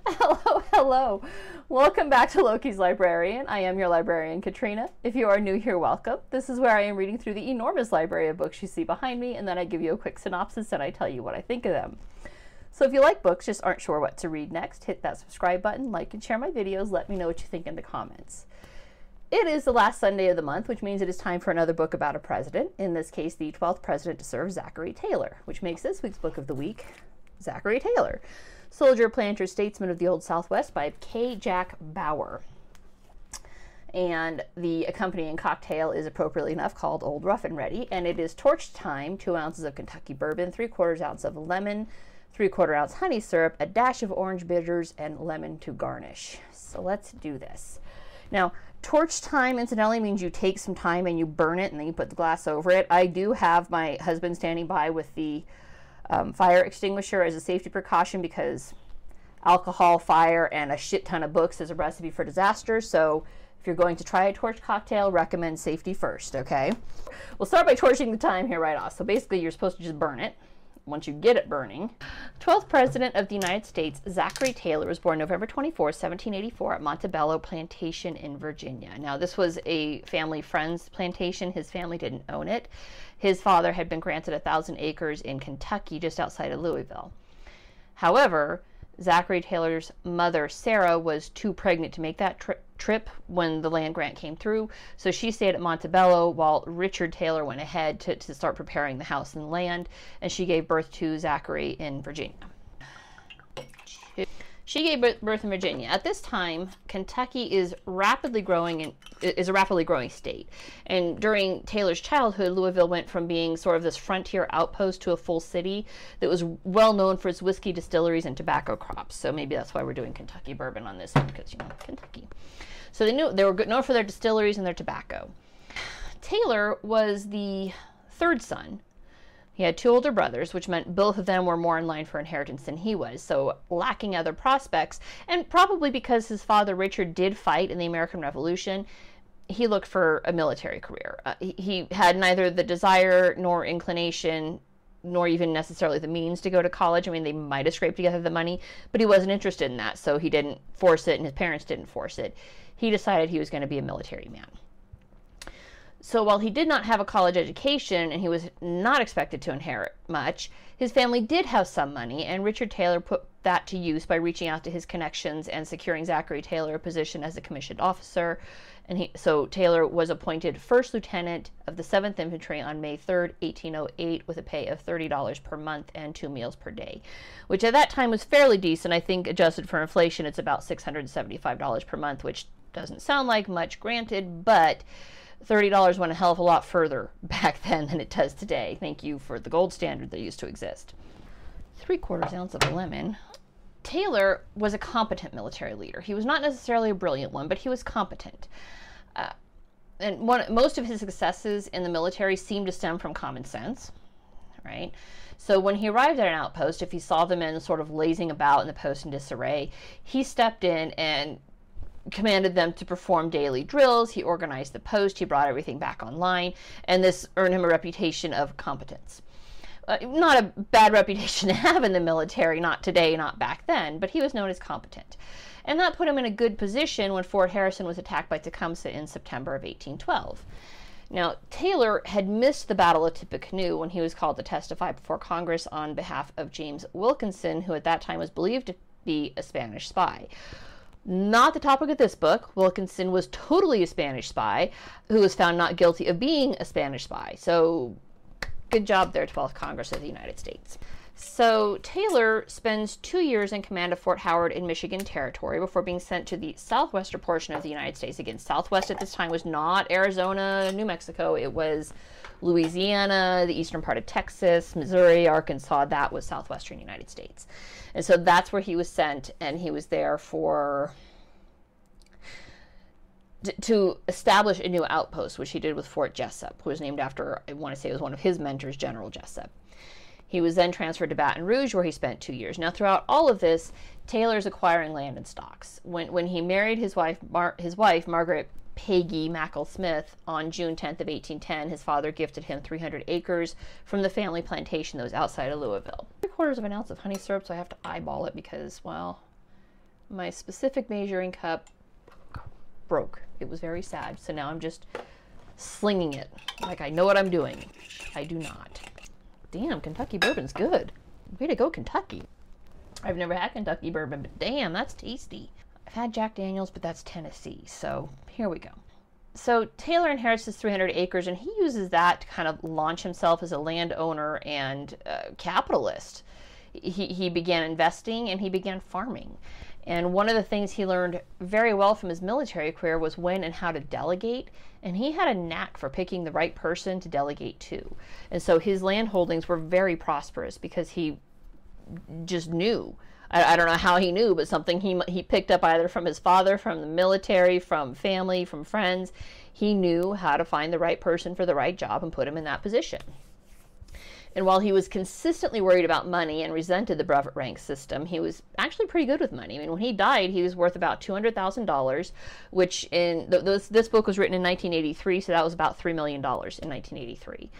Hello, hello. Welcome back to Loki's Librarian. I am your librarian, Katrina. If you are new here, welcome. This is where I am reading through the enormous library of books you see behind me, and then I give you a quick synopsis and I tell you what I think of them. So if you like books, just aren't sure what to read next, hit that subscribe button, like and share my videos, let me know what you think in the comments. It is the last Sunday of the month, which means it is time for another book about a president, in this case, the 12th president to serve, Zachary Taylor, which makes this week's book of the week, Zachary Taylor. Soldier, Planter, Statesman of the Old Southwest by K. Jack Bauer. And the accompanying cocktail is appropriately enough called Old Rough and Ready. And it is torch thyme two ounces of Kentucky bourbon, three quarters ounce of lemon, three quarter ounce honey syrup, a dash of orange bitters, and lemon to garnish. So let's do this. Now, torch thyme incidentally means you take some thyme and you burn it and then you put the glass over it. I do have my husband standing by with the um, fire extinguisher as a safety precaution because alcohol, fire, and a shit ton of books is a recipe for disaster. So if you're going to try a torch cocktail, recommend safety first, okay? We'll start by torching the thyme here right off. So basically, you're supposed to just burn it once you get it burning. 12th President of the United States, Zachary Taylor, was born November 24, 1784, at Montebello Plantation in Virginia. Now, this was a family friend's plantation. His family didn't own it. His father had been granted a thousand acres in Kentucky, just outside of Louisville. However, Zachary Taylor's mother, Sarah, was too pregnant to make that tri- trip when the land grant came through. So she stayed at Montebello while Richard Taylor went ahead to, to start preparing the house and land, and she gave birth to Zachary in Virginia. She gave birth in Virginia. At this time, Kentucky is rapidly growing and is a rapidly growing state. And during Taylor's childhood, Louisville went from being sort of this frontier outpost to a full city that was well known for its whiskey distilleries and tobacco crops. So maybe that's why we're doing Kentucky bourbon on this one because you know Kentucky. So they knew they were known for their distilleries and their tobacco. Taylor was the third son he had two older brothers, which meant both of them were more in line for inheritance than he was, so lacking other prospects, and probably because his father Richard did fight in the American Revolution, he looked for a military career. Uh, he, he had neither the desire nor inclination nor even necessarily the means to go to college. I mean, they might have scraped together the money, but he wasn't interested in that, so he didn't force it, and his parents didn't force it. He decided he was going to be a military man. So while he did not have a college education and he was not expected to inherit much, his family did have some money, and Richard Taylor put that to use by reaching out to his connections and securing Zachary Taylor a position as a commissioned officer. And he, so Taylor was appointed first lieutenant of the 7th Infantry on May 3rd, 1808, with a pay of $30 per month and two meals per day, which at that time was fairly decent. I think adjusted for inflation, it's about $675 per month, which doesn't sound like much, granted, but $30 went a hell of a lot further back then than it does today. Thank you for the gold standard that used to exist. Three quarters ounce of lemon. Taylor was a competent military leader. He was not necessarily a brilliant one, but he was competent. Uh, and one, most of his successes in the military seemed to stem from common sense, right? So when he arrived at an outpost, if he saw the men sort of lazing about in the post in disarray, he stepped in and commanded them to perform daily drills. He organized the post. He brought everything back online, and this earned him a reputation of competence. Uh, not a bad reputation to have in the military, not today, not back then, but he was known as competent. And that put him in a good position when Fort Harrison was attacked by Tecumseh in September of 1812. Now, Taylor had missed the Battle of Tippecanoe when he was called to testify before Congress on behalf of James Wilkinson, who at that time was believed to be a Spanish spy. Not the topic of this book. Wilkinson was totally a Spanish spy who was found not guilty of being a Spanish spy. So, good job there, 12th Congress of the United States. So, Taylor spends two years in command of Fort Howard in Michigan Territory before being sent to the southwestern portion of the United States. Again, southwest at this time was not Arizona, New Mexico, it was Louisiana, the eastern part of Texas, Missouri, Arkansas. That was southwestern United States. And so that's where he was sent, and he was there for to establish a new outpost, which he did with Fort Jesup, who was named after, I want to say it was one of his mentors, General Jesup. He was then transferred to Baton Rouge, where he spent two years. Now, throughout all of this, Taylor's acquiring land and stocks. When, when he married his wife, Mar- his wife Margaret Peggy Mackall Smith on June 10th of 1810, his father gifted him 300 acres from the family plantation that was outside of Louisville. Three quarters of an ounce of honey syrup, so I have to eyeball it because, well, my specific measuring cup broke. It was very sad. So now I'm just slinging it like I know what I'm doing. I do not. Damn, Kentucky bourbon's good. Way to go, Kentucky. I've never had Kentucky bourbon, but damn, that's tasty. I've had Jack Daniels, but that's Tennessee. So here we go. So Taylor inherits his 300 acres, and he uses that to kind of launch himself as a landowner and uh, capitalist. He, he began investing and he began farming. And one of the things he learned very well from his military career was when and how to delegate. And he had a knack for picking the right person to delegate to. And so his land holdings were very prosperous because he just knew. I, I, don't know how he knew, but something he, he picked up either from his father, from the military, from family, from friends. He knew how to find the right person for the right job and put him in that position. And while he was consistently worried about money and resented the brevet rank system, he was actually pretty good with money. I mean, when he died, he was worth about $200,000, which in th- this, this book was written in 1983, so that was about $3 million in 1983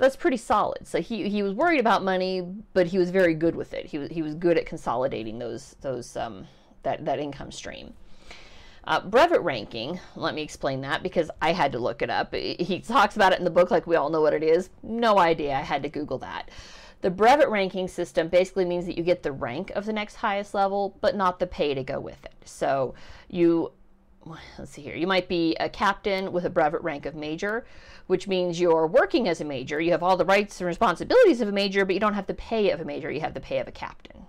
that's pretty solid. So he, he was worried about money, but he was very good with it. He was, he was good at consolidating those those um, that that income stream. Uh, brevet ranking, let me explain that because I had to look it up. He talks about it in the book like we all know what it is. No idea. I had to Google that. The brevet ranking system basically means that you get the rank of the next highest level, but not the pay to go with it. So you, let's see here, you might be a captain with a brevet rank of major, which means you're working as a major. You have all the rights and responsibilities of a major, but you don't have the pay of a major. You have the pay of a captain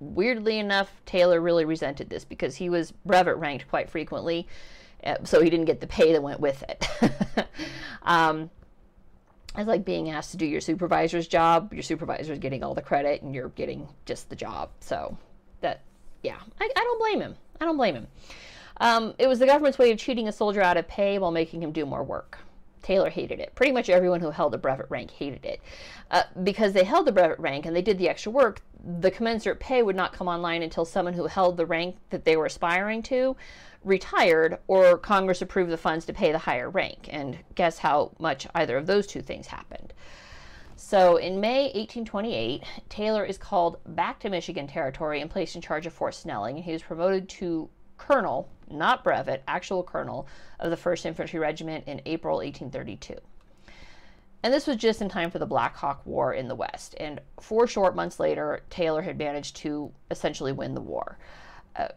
weirdly enough, Taylor really resented this because he was brevet ranked quite frequently, uh, so he didn't get the pay that went with it. um, it's like being asked to do your supervisor's job. Your supervisor's getting all the credit, and you're getting just the job. So that, yeah, I, I don't blame him. I don't blame him. Um, it was the government's way of cheating a soldier out of pay while making him do more work. Taylor hated it. Pretty much everyone who held a brevet rank hated it. Uh, because they held the brevet rank and they did the extra work, the commensurate pay would not come online until someone who held the rank that they were aspiring to retired or Congress approved the funds to pay the higher rank. And guess how much either of those two things happened. So in May 1828, Taylor is called back to Michigan Territory and placed in charge of Fort Snelling. And he was promoted to colonel, not brevet, actual colonel of the 1st Infantry Regiment in April 1832. And this was just in time for the Black Hawk War in the West. And four short months later, Taylor had managed to essentially win the war. Uh,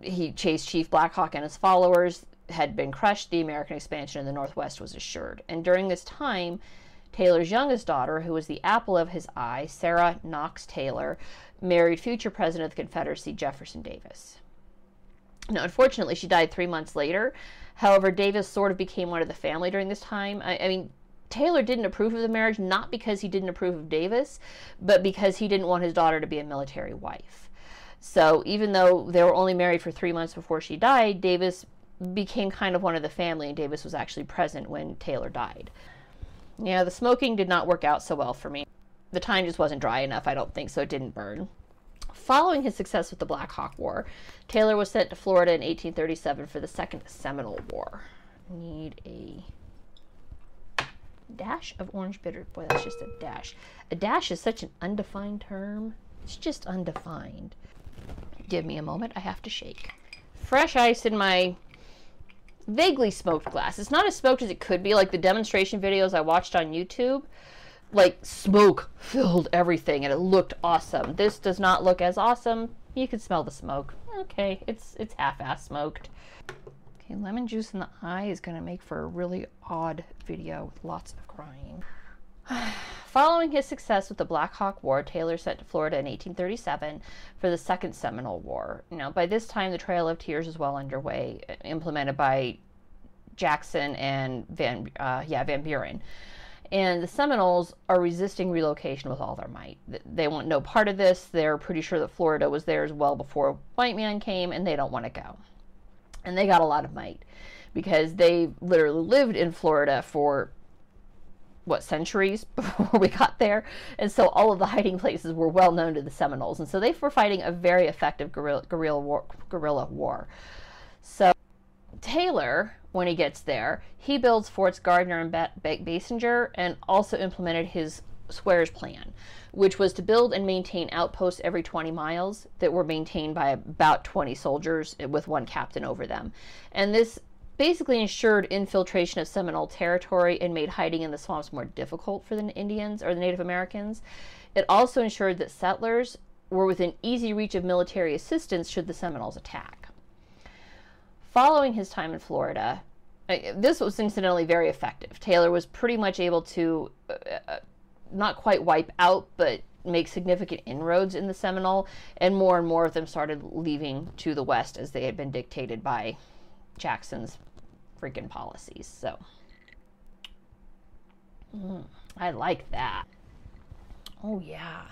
he chased Chief Black Hawk and his followers, had been crushed, the American expansion in the Northwest was assured. And during this time, Taylor's youngest daughter, who was the apple of his eye, Sarah Knox Taylor, married future President of the Confederacy, Jefferson Davis. Now, unfortunately, she died three months later. However, Davis sort of became one of the family during this time. I, I mean, Taylor didn't approve of the marriage, not because he didn't approve of Davis, but because he didn't want his daughter to be a military wife. So even though they were only married for three months before she died, Davis became kind of one of the family, and Davis was actually present when Taylor died. Yeah, the smoking did not work out so well for me. The thyme just wasn't dry enough, I don't think, so it didn't burn. Following his success with the Black Hawk War, Taylor was sent to Florida in 1837 for the Second Seminole War. Need a dash of orange bitter. Boy, that's just a dash. A dash is such an undefined term. It's just undefined. Give me a moment. I have to shake. Fresh ice in my vaguely smoked glass. It's not as smoked as it could be, like the demonstration videos I watched on YouTube. Like smoke filled everything and it looked awesome. This does not look as awesome. You can smell the smoke. Okay, it's it's half-ass smoked. Okay, lemon juice in the eye is going to make for a really odd video with lots of crying. Following his success with the Black Hawk War, Taylor sent to Florida in 1837 for the Second Seminole War. Now, by this time, the Trail of Tears is well underway, implemented by Jackson and Van, uh, yeah, Van Buren. And the Seminoles are resisting relocation with all their might. They want no part of this. They're pretty sure that Florida was theirs well before white man came, and they don't want to go. And they got a lot of might because they literally lived in Florida for what centuries before we got there. And so all of the hiding places were well known to the seminoles. And so they were fighting a very effective guerrilla, guerrilla war, guerrilla war. So taylor when he gets there he builds forts gardner and ba- Basinger and also implemented his Square's plan, which was to build and maintain outposts every 20 miles that were maintained by about 20 soldiers with one captain over them. And this basically ensured infiltration of Seminole territory and made hiding in the swamps more difficult for the Indians or the Native Americans. It also ensured that settlers were within easy reach of military assistance should the Seminoles attack. Following his time in Florida, uh, this was incidentally very effective. Taylor was pretty much able to uh, uh, not quite wipe out, but make significant inroads in the Seminole, and more and more of them started leaving to the west as they had been dictated by Jackson's freaking policies. So, mm, I like that. Oh, yeah.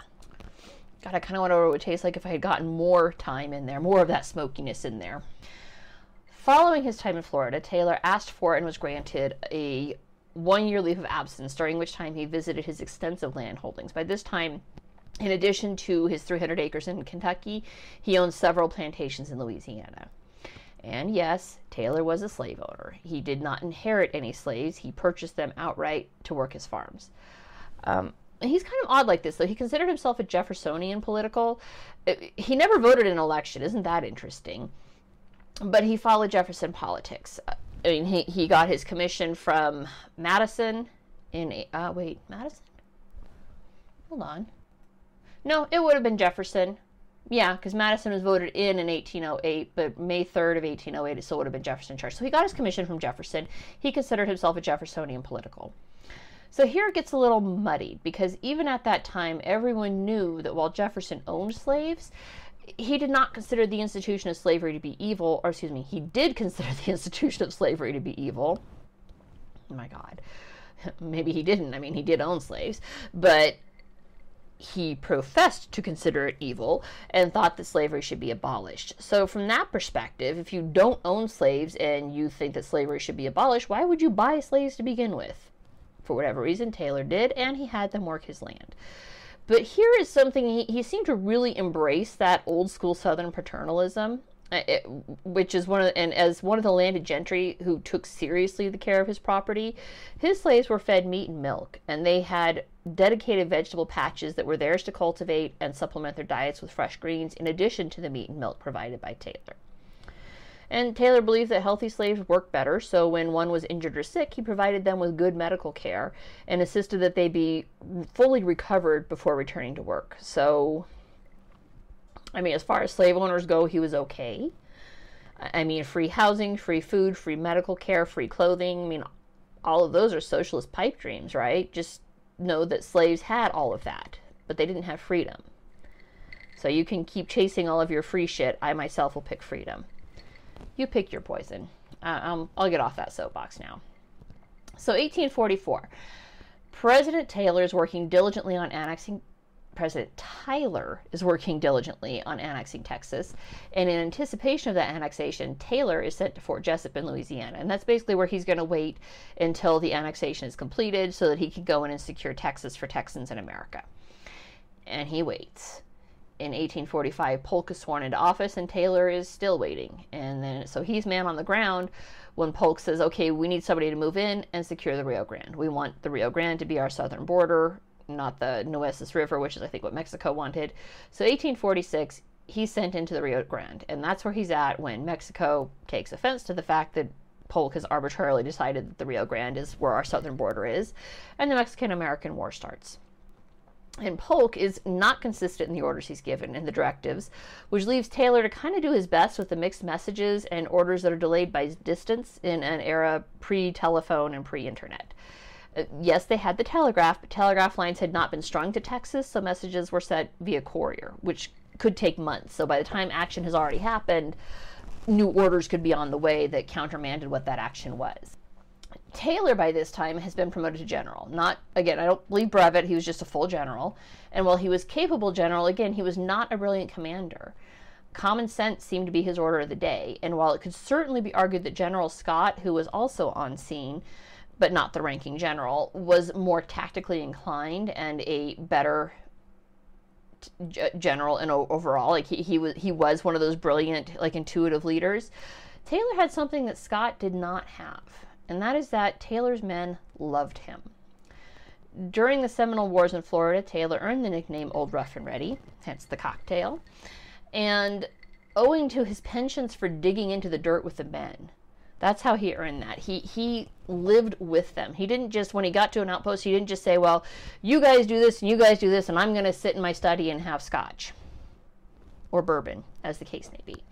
God, I kind of wonder what it would taste like if I had gotten more thyme in there, more of that smokiness in there. Following his time in Florida, Taylor asked for and was granted a one year leave of absence, during which time he visited his extensive land holdings. By this time, in addition to his 300 acres in Kentucky, he owned several plantations in Louisiana. And yes, Taylor was a slave owner. He did not inherit any slaves, he purchased them outright to work his farms. Um, he's kind of odd like this, though. He considered himself a Jeffersonian political. Uh, he never voted in an election. Isn't that interesting? But he followed Jefferson politics. I mean, he, he got his commission from Madison in, uh, wait, Madison? Hold on. No, it would have been Jefferson. Yeah, because Madison was voted in in 1808, but May 3rd of 1808 it still would have been Jefferson Church. So he got his commission from Jefferson. He considered himself a Jeffersonian political. So here it gets a little muddied because even at that time, everyone knew that while Jefferson owned slaves, he did not consider the institution of slavery to be evil, or excuse me, he did consider the institution of slavery to be evil. Oh my God. Maybe he didn't. I mean, he did own slaves, but he professed to consider it evil and thought that slavery should be abolished. So, from that perspective, if you don't own slaves and you think that slavery should be abolished, why would you buy slaves to begin with? for whatever reason, Taylor did, and he had them work his land. But here is something he, he seemed to really embrace that old school Southern paternalism. Uh, it, which is one of the, and as one of the landed gentry who took seriously the care of his property, his slaves were fed meat and milk, and they had dedicated vegetable patches that were theirs to cultivate and supplement their diets with fresh greens, in addition to the meat and milk provided by Taylor. And Taylor believed that healthy slaves work better, so when one was injured or sick, he provided them with good medical care and assisted that they be fully recovered before returning to work. So, I mean, as far as slave owners go, he was okay. I mean, free housing, free food, free medical care, free clothing. I mean, all of those are socialist pipe dreams, right? Just know that slaves had all of that, but they didn't have freedom. So you can keep chasing all of your free shit. I myself will pick freedom you pick your poison. Uh, um, I'll get off that soapbox now. So, 1844, President Taylor is working diligently on annexing. President Tyler is working diligently on annexing Texas, and in anticipation of that annexation, Taylor is sent to Fort Jesup in Louisiana, and that's basically where he's going to wait until the annexation is completed, so that he can go in and secure Texas for Texans in America. And he waits in 1845, Polk is sworn into office, and Taylor is still waiting. And then, so he's man on the ground when Polk says, okay, we need somebody to move in and secure the Rio Grande. We want the Rio Grande to be our southern border, not the Nueces River, which is, I think, what Mexico wanted. So, 1846, he's sent into the Rio Grande, and that's where he's at when Mexico takes offense to the fact that Polk has arbitrarily decided that the Rio Grande is where our southern border is, and the Mexican American War starts. And Polk is not consistent in the orders he's given and the directives, which leaves Taylor to kind of do his best with the mixed messages and orders that are delayed by distance in an era pre telephone and pre internet. Uh, yes, they had the telegraph, but telegraph lines had not been strung to Texas, so messages were sent via courier, which could take months. So by the time action has already happened, new orders could be on the way that countermanded what that action was. Taylor, by this time, has been promoted to general. Not, again, I don't believe brevet, he was just a full general. And while he was capable general, again, he was not a brilliant commander. Common sense seemed to be his order of the day. And while it could certainly be argued that General Scott, who was also on scene, but not the ranking general, was more tactically inclined and a better t- general and overall, like he, he was he was one of those brilliant, like intuitive leaders. Taylor had something that Scott did not have and that is that Taylor's men loved him. during the Seminole Wars in Florida, Taylor earned the nickname Old Rough and Ready, hence the cocktail. And owing to his penchants for digging into the dirt with the men, that's how he earned that. He he lived with them. He didn't just when he got to an outpost, he didn't just say, "Well, you guys do this and you guys do this, and I'm going to sit in my study and have scotch or bourbon, as the case may be."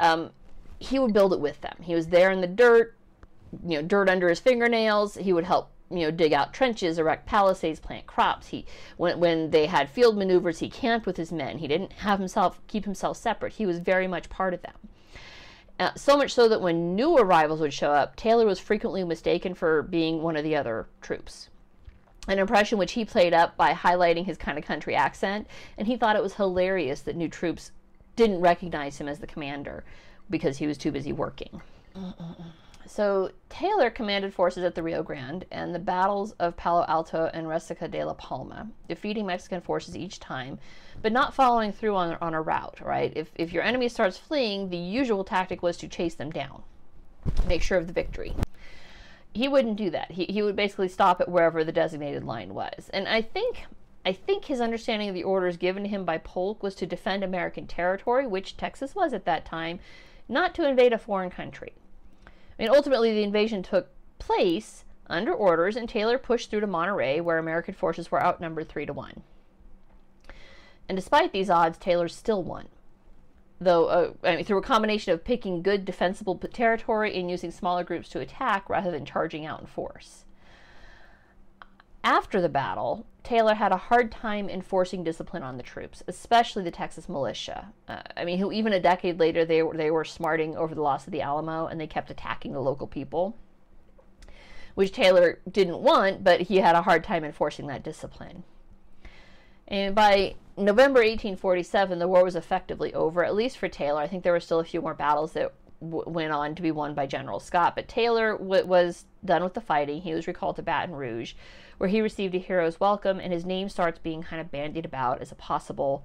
Um, he would build it with them. He was there in the dirt, you know, dirt under his fingernails. He would help you know dig out trenches, erect palisades, plant crops. He when when they had field maneuvers, he camped with his men. He didn't have himself keep himself separate. He was very much part of them. Uh, so much so that when new arrivals would show up, Taylor was frequently mistaken for being one of the other troops. An impression which he played up by highlighting his kind of country accent, and he thought it was hilarious that new troops didn't recognize him as the commander because he was too busy working. So Taylor commanded forces at the Rio Grande and the battles of Palo Alto and Resaca de la Palma, defeating Mexican forces each time, but not following through on, on a route, right? If, if your enemy starts fleeing, the usual tactic was to chase them down, make sure of the victory. He wouldn't do that. He, he would basically stop at wherever the designated line was. And I think I think his understanding of the orders given to him by Polk was to defend American territory, which Texas was at that time, not to invade a foreign country. Mean, ultimately, the invasion took place under orders, and Taylor pushed through to Monterrey, where American forces were outnumbered three to one. And despite these odds, Taylor still won, though uh, I mean, through a combination of picking good defensible territory and using smaller groups to attack rather than charging out in force. After the battle, Taylor had a hard time enforcing discipline on the troops, especially the Texas militia. Uh, I mean, who even a decade later they were they were smarting over the loss of the Alamo, and they kept attacking the local people, which Taylor didn't want, but he had a hard time enforcing that discipline. And by November 1847, the war was effectively over, at least for Taylor. I think there were still a few more battles that w- went on to be won by General Scott, but Taylor w- was done with the fighting. He was recalled to Baton Rouge where he received a hero's welcome and his name starts being kind of bandied about as a possible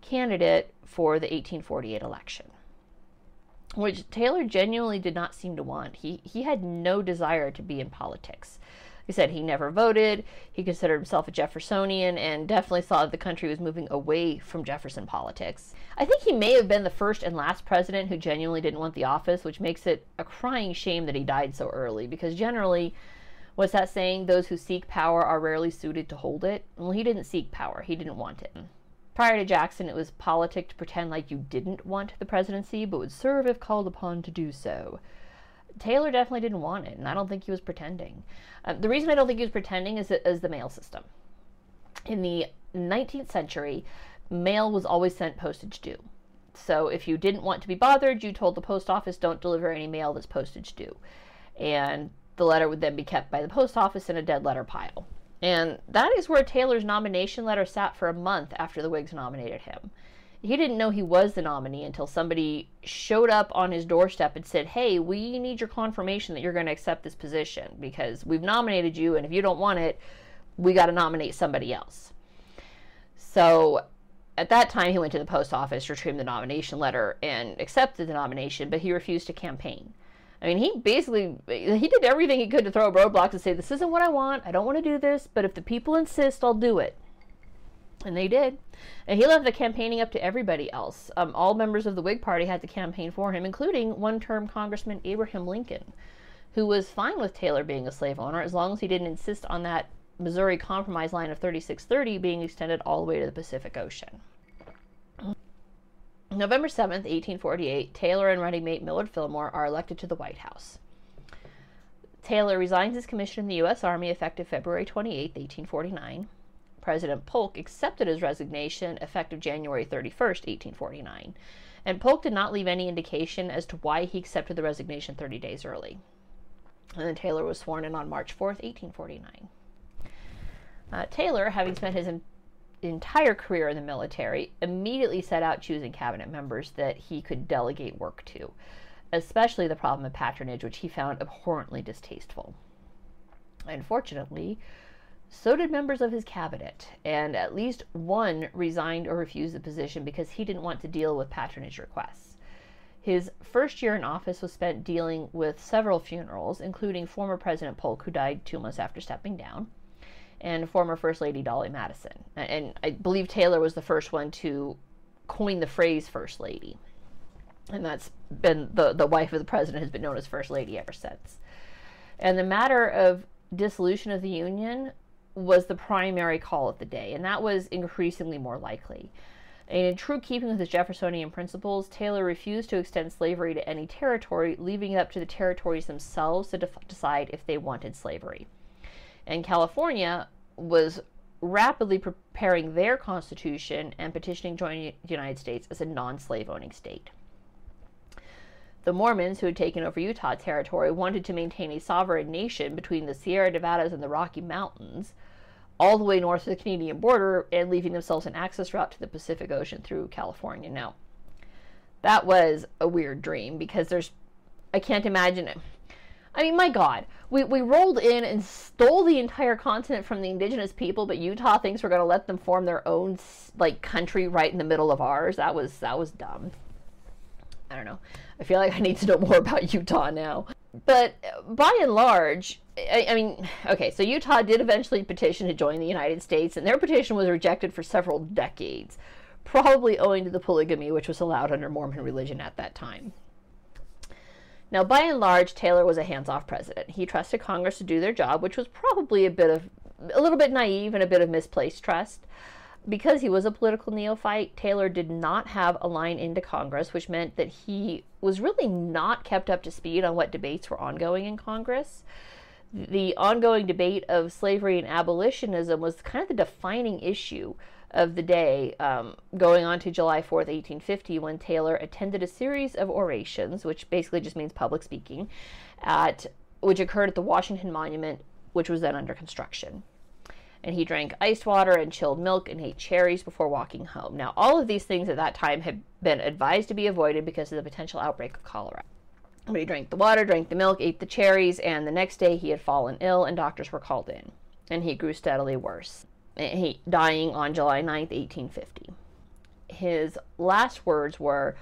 candidate for the 1848 election. Which Taylor genuinely did not seem to want. He, he had no desire to be in politics. He said he never voted, he considered himself a Jeffersonian, and definitely thought the country was moving away from Jefferson politics. I think he may have been the first and last president who genuinely didn't want the office, which makes it a crying shame that he died so early, because generally What's that saying? Those who seek power are rarely suited to hold it. Well, he didn't seek power, he didn't want it. Prior to Jackson, it was politic to pretend like you didn't want the presidency, but would serve if called upon to do so. Taylor definitely didn't want it, and I don't think he was pretending. Uh, the reason I don't think he was pretending is, is the mail system. In the 19th century, mail was always sent postage due. So if you didn't want to be bothered, you told the post office, don't deliver any mail that's postage due. And the letter would then be kept by the post office in a dead letter pile. And that is where Taylor's nomination letter sat for a month after the Whigs nominated him. He didn't know he was the nominee until somebody showed up on his doorstep and said, Hey, we need your confirmation that you're going to accept this position because we've nominated you, and if you don't want it, we got to nominate somebody else. So at that time, he went to the post office, retrieved the nomination letter, and accepted the nomination, but he refused to campaign. I mean, he basically he did everything he could to throw roadblocks and say, "This isn't what I want. I don't want to do this, but if the people insist, I'll do it." And they did. And he left the campaigning up to everybody else. Um, all members of the Whig Party had to campaign for him, including one-term Congressman Abraham Lincoln, who was fine with Taylor being a slave owner as long as he didn't insist on that Missouri Compromise line of 3630 being extended all the way to the Pacific Ocean. November 7th, 1848, Taylor and running mate Millard Fillmore are elected to the White House. Taylor resigns his commission in the U.S. Army effective February 28, 1849. President Polk accepted his resignation effective January 31, 1849, and Polk did not leave any indication as to why he accepted the resignation 30 days early. And then Taylor was sworn in on March 4, 1849. Uh, Taylor, having spent his entire career in the military, immediately set out choosing cabinet members that he could delegate work to, especially the problem of patronage, which he found abhorrently distasteful. Unfortunately, so did members of his cabinet, and at least one resigned or refused the position because he didn't want to deal with patronage requests. His first year in office was spent dealing with several funerals, including former President Polk, who died two months after stepping down and former First Lady Dolley Madison. And I believe Taylor was the first one to coin the phrase First Lady. And that's been the, the wife of the president has been known as First Lady ever since. And the matter of dissolution of the Union was the primary call of the day, and that was increasingly more likely. And in true keeping with his Jeffersonian principles, Taylor refused to extend slavery to any territory, leaving it up to the territories themselves to def- decide if they wanted slavery. And California was rapidly preparing their constitution and petitioning joining the United States as a non slave owning state. The Mormons, who had taken over Utah territory, wanted to maintain a sovereign nation between the Sierra Nevadas and the Rocky Mountains, all the way north of the Canadian border, and leaving themselves an access route to the Pacific Ocean through California. Now, that was a weird dream because there's, I can't imagine it. I mean, my God, we, we rolled in and stole the entire continent from the indigenous people, but Utah thinks we're going to let them form their own like country right in the middle of ours. That was that was dumb. I don't know. I feel like I need to know more about Utah now. But by and large, I, I, mean, okay, so Utah did eventually petition to join the United States, and their petition was rejected for several decades, probably owing to the polygamy which was allowed under Mormon religion at that time. Now, by and large, Taylor was a hands off president. He trusted Congress to do their job, which was probably a bit of a little bit naive and a bit of misplaced trust because he was a political neophyte, Taylor did not have a line into Congress, which meant that he was really not kept up to speed on what debates were ongoing in Congress. The ongoing debate of slavery and abolitionism was kind of the defining issue of the day, um, going on to July 4th, 1850, when Taylor attended a series of orations, which basically just means public speaking, at which occurred at the Washington Monument, which was then under construction and he drank iced water and chilled milk and ate cherries before walking home. Now, all of these things at that time had been advised to be avoided because of the potential outbreak of cholera. But he drank the water, drank the milk, ate the cherries, and the next day he had fallen ill and doctors were called in. And he grew steadily worse, Eh, he, dying on July 9th, 1850. His last words were,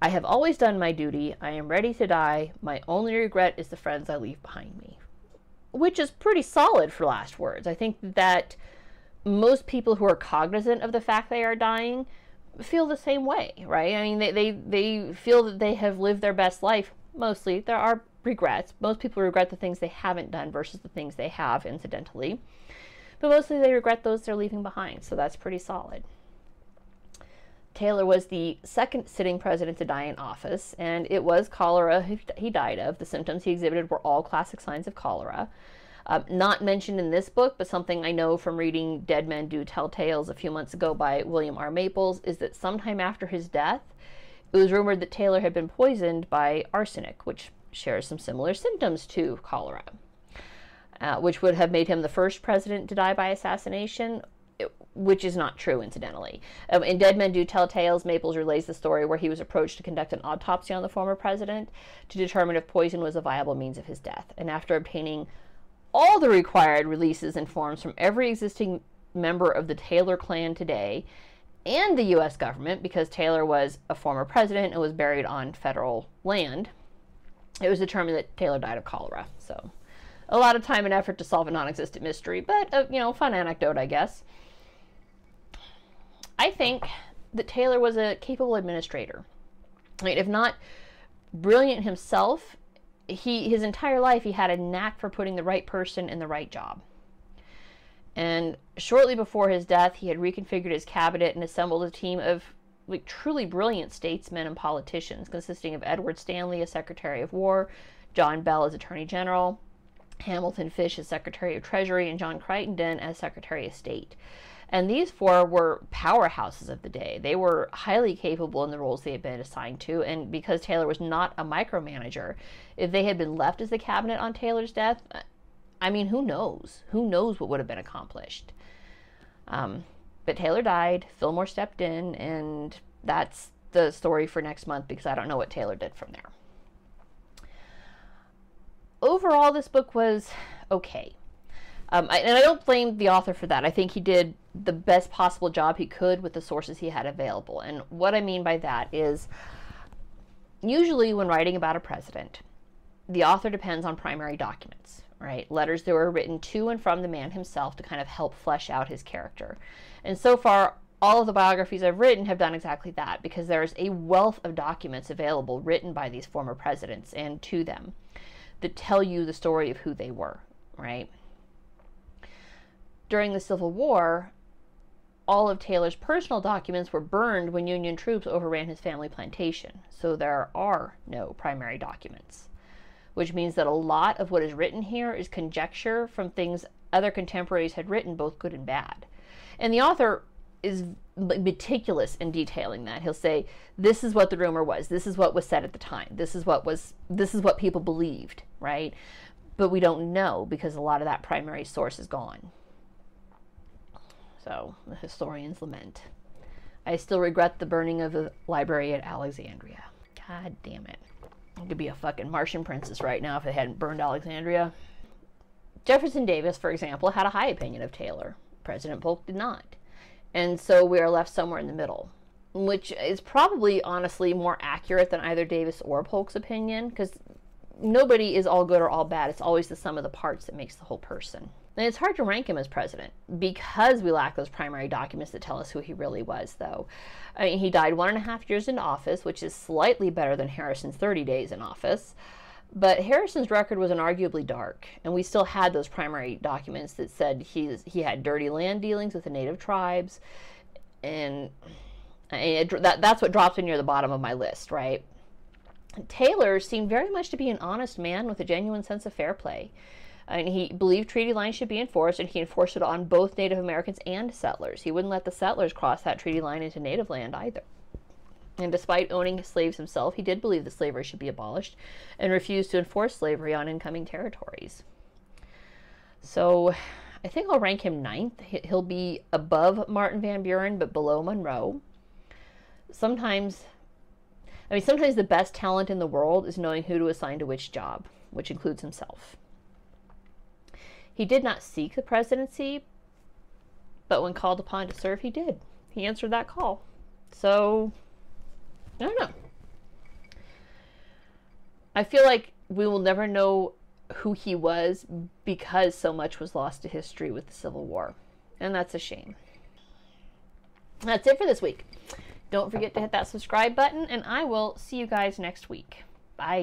I have always done my duty. I am ready to die. My only regret is the friends I leave behind me which is pretty solid for last words. I think that most people who are cognizant of the fact they are dying feel the same way, right? I mean, they, they, they feel that they have lived their best life. Mostly, there are regrets. Most people regret the things they haven't done versus the things they have, incidentally. But mostly they regret those they're leaving behind, so that's pretty solid. Taylor was the second sitting president to die in office, and it was cholera he died of. The symptoms he exhibited were all classic signs of cholera. Um, not mentioned in this book, but something I know from reading Dead Men Do Tell Tales a few months ago by William R. Maples is that sometime after his death, it was rumored that Taylor had been poisoned by arsenic, which shares some similar symptoms to cholera. Uh, which would have made him the first president to die by assassination, which is not true, incidentally. Um, in Dead Men Do Tell Tales, Maples relays the story where he was approached to conduct an autopsy on the former president to determine if poison was a viable means of his death. And after obtaining all the required releases and forms from every existing member of the Taylor clan today and the U.S. government, because Taylor was a former president and was buried on federal land, it was determined that Taylor died of cholera. So, a lot of time and effort to solve a non existent mystery, but, a, you know, fun anecdote, I guess. I think that Taylor was a capable administrator. If not brilliant himself, he his entire life he had a knack for putting the right person in the right job. And shortly before his death, he had reconfigured his cabinet and assembled a team of like truly brilliant statesmen and politicians, consisting of Edward Stanley as Secretary of War, John Bell as Attorney General, Hamilton Fish as Secretary of Treasury, and John Crittenden as Secretary of State. And these four were powerhouses of the day. They were highly capable in the roles they had been assigned to. And because Taylor was not a micromanager, if they had been left as the cabinet on Taylor's death, I mean, who knows? Who knows what would have been accomplished? Um, but Taylor died, Fillmore stepped in, and that's the story for next month because I don't know what Taylor did from there. Overall, this book was okay. Um, I, and I don't blame the author for that. I think he did the best possible job he could with the sources he had available. And what I mean by that is usually when writing about a president, the author depends on primary documents, right? Letters that were written to and from the man himself to kind of help flesh out his character. And so far, all of the biographies I've written have done exactly that because there's a wealth of documents available written by these former presidents and to them that tell you the story of who they were, right? During the Civil War, all of Taylor's personal documents were burned when Union troops overran his family plantation, so there are no primary documents which means that a lot of what is written here is conjecture from things other contemporaries had written, both good and bad. And the author is meticulous in detailing that. He'll say, "This is what the rumor was. This is what was said at the time. This is what was. This is what people believed." Right? But we don't know because a lot of that primary source is gone. So the historians lament. I still regret the burning of the library at Alexandria. God damn it. I could be a fucking Martian princess right now if they hadn't burned Alexandria. Jefferson Davis, for example, had a high opinion of Taylor. President Polk did not. And so we are left somewhere in the middle, which is probably honestly more accurate than either Davis or Polk's opinion because nobody is all good or all bad. It's always the sum of the parts that makes the whole person. And it's hard to rank him as president because we lack those primary documents that tell us who he really was, though. I mean, he died one and a half years in office, which is slightly better than Harrison's 30 days in office. But Harrison's record was inarguably dark, and we still had those primary documents that said he's, he had dirty land dealings with the native tribes, and, and it, that, that's what drops in near the bottom of my list, right? Taylor seemed very much to be an honest man with a genuine sense of fair play and he believed treaty lines should be enforced, and he enforced it on both Native Americans and settlers. He wouldn't let the settlers cross that treaty line into native land either. And despite owning slaves himself, he did believe that slavery should be abolished and refused to enforce slavery on incoming territories. So I think I'll rank him ninth. He'll be above Martin Van Buren, but below Monroe. Sometimes, I mean, sometimes the best talent in the world is knowing who to assign to which job, which includes himself. He did not seek the presidency, but when called upon to serve, he did. He answered that call. So, I don't know. I feel like we will never know who he was because so much was lost to history with the Civil War. And that's a shame. That's it for this week. Don't forget to hit that subscribe button, and I will see you guys next week. Bye.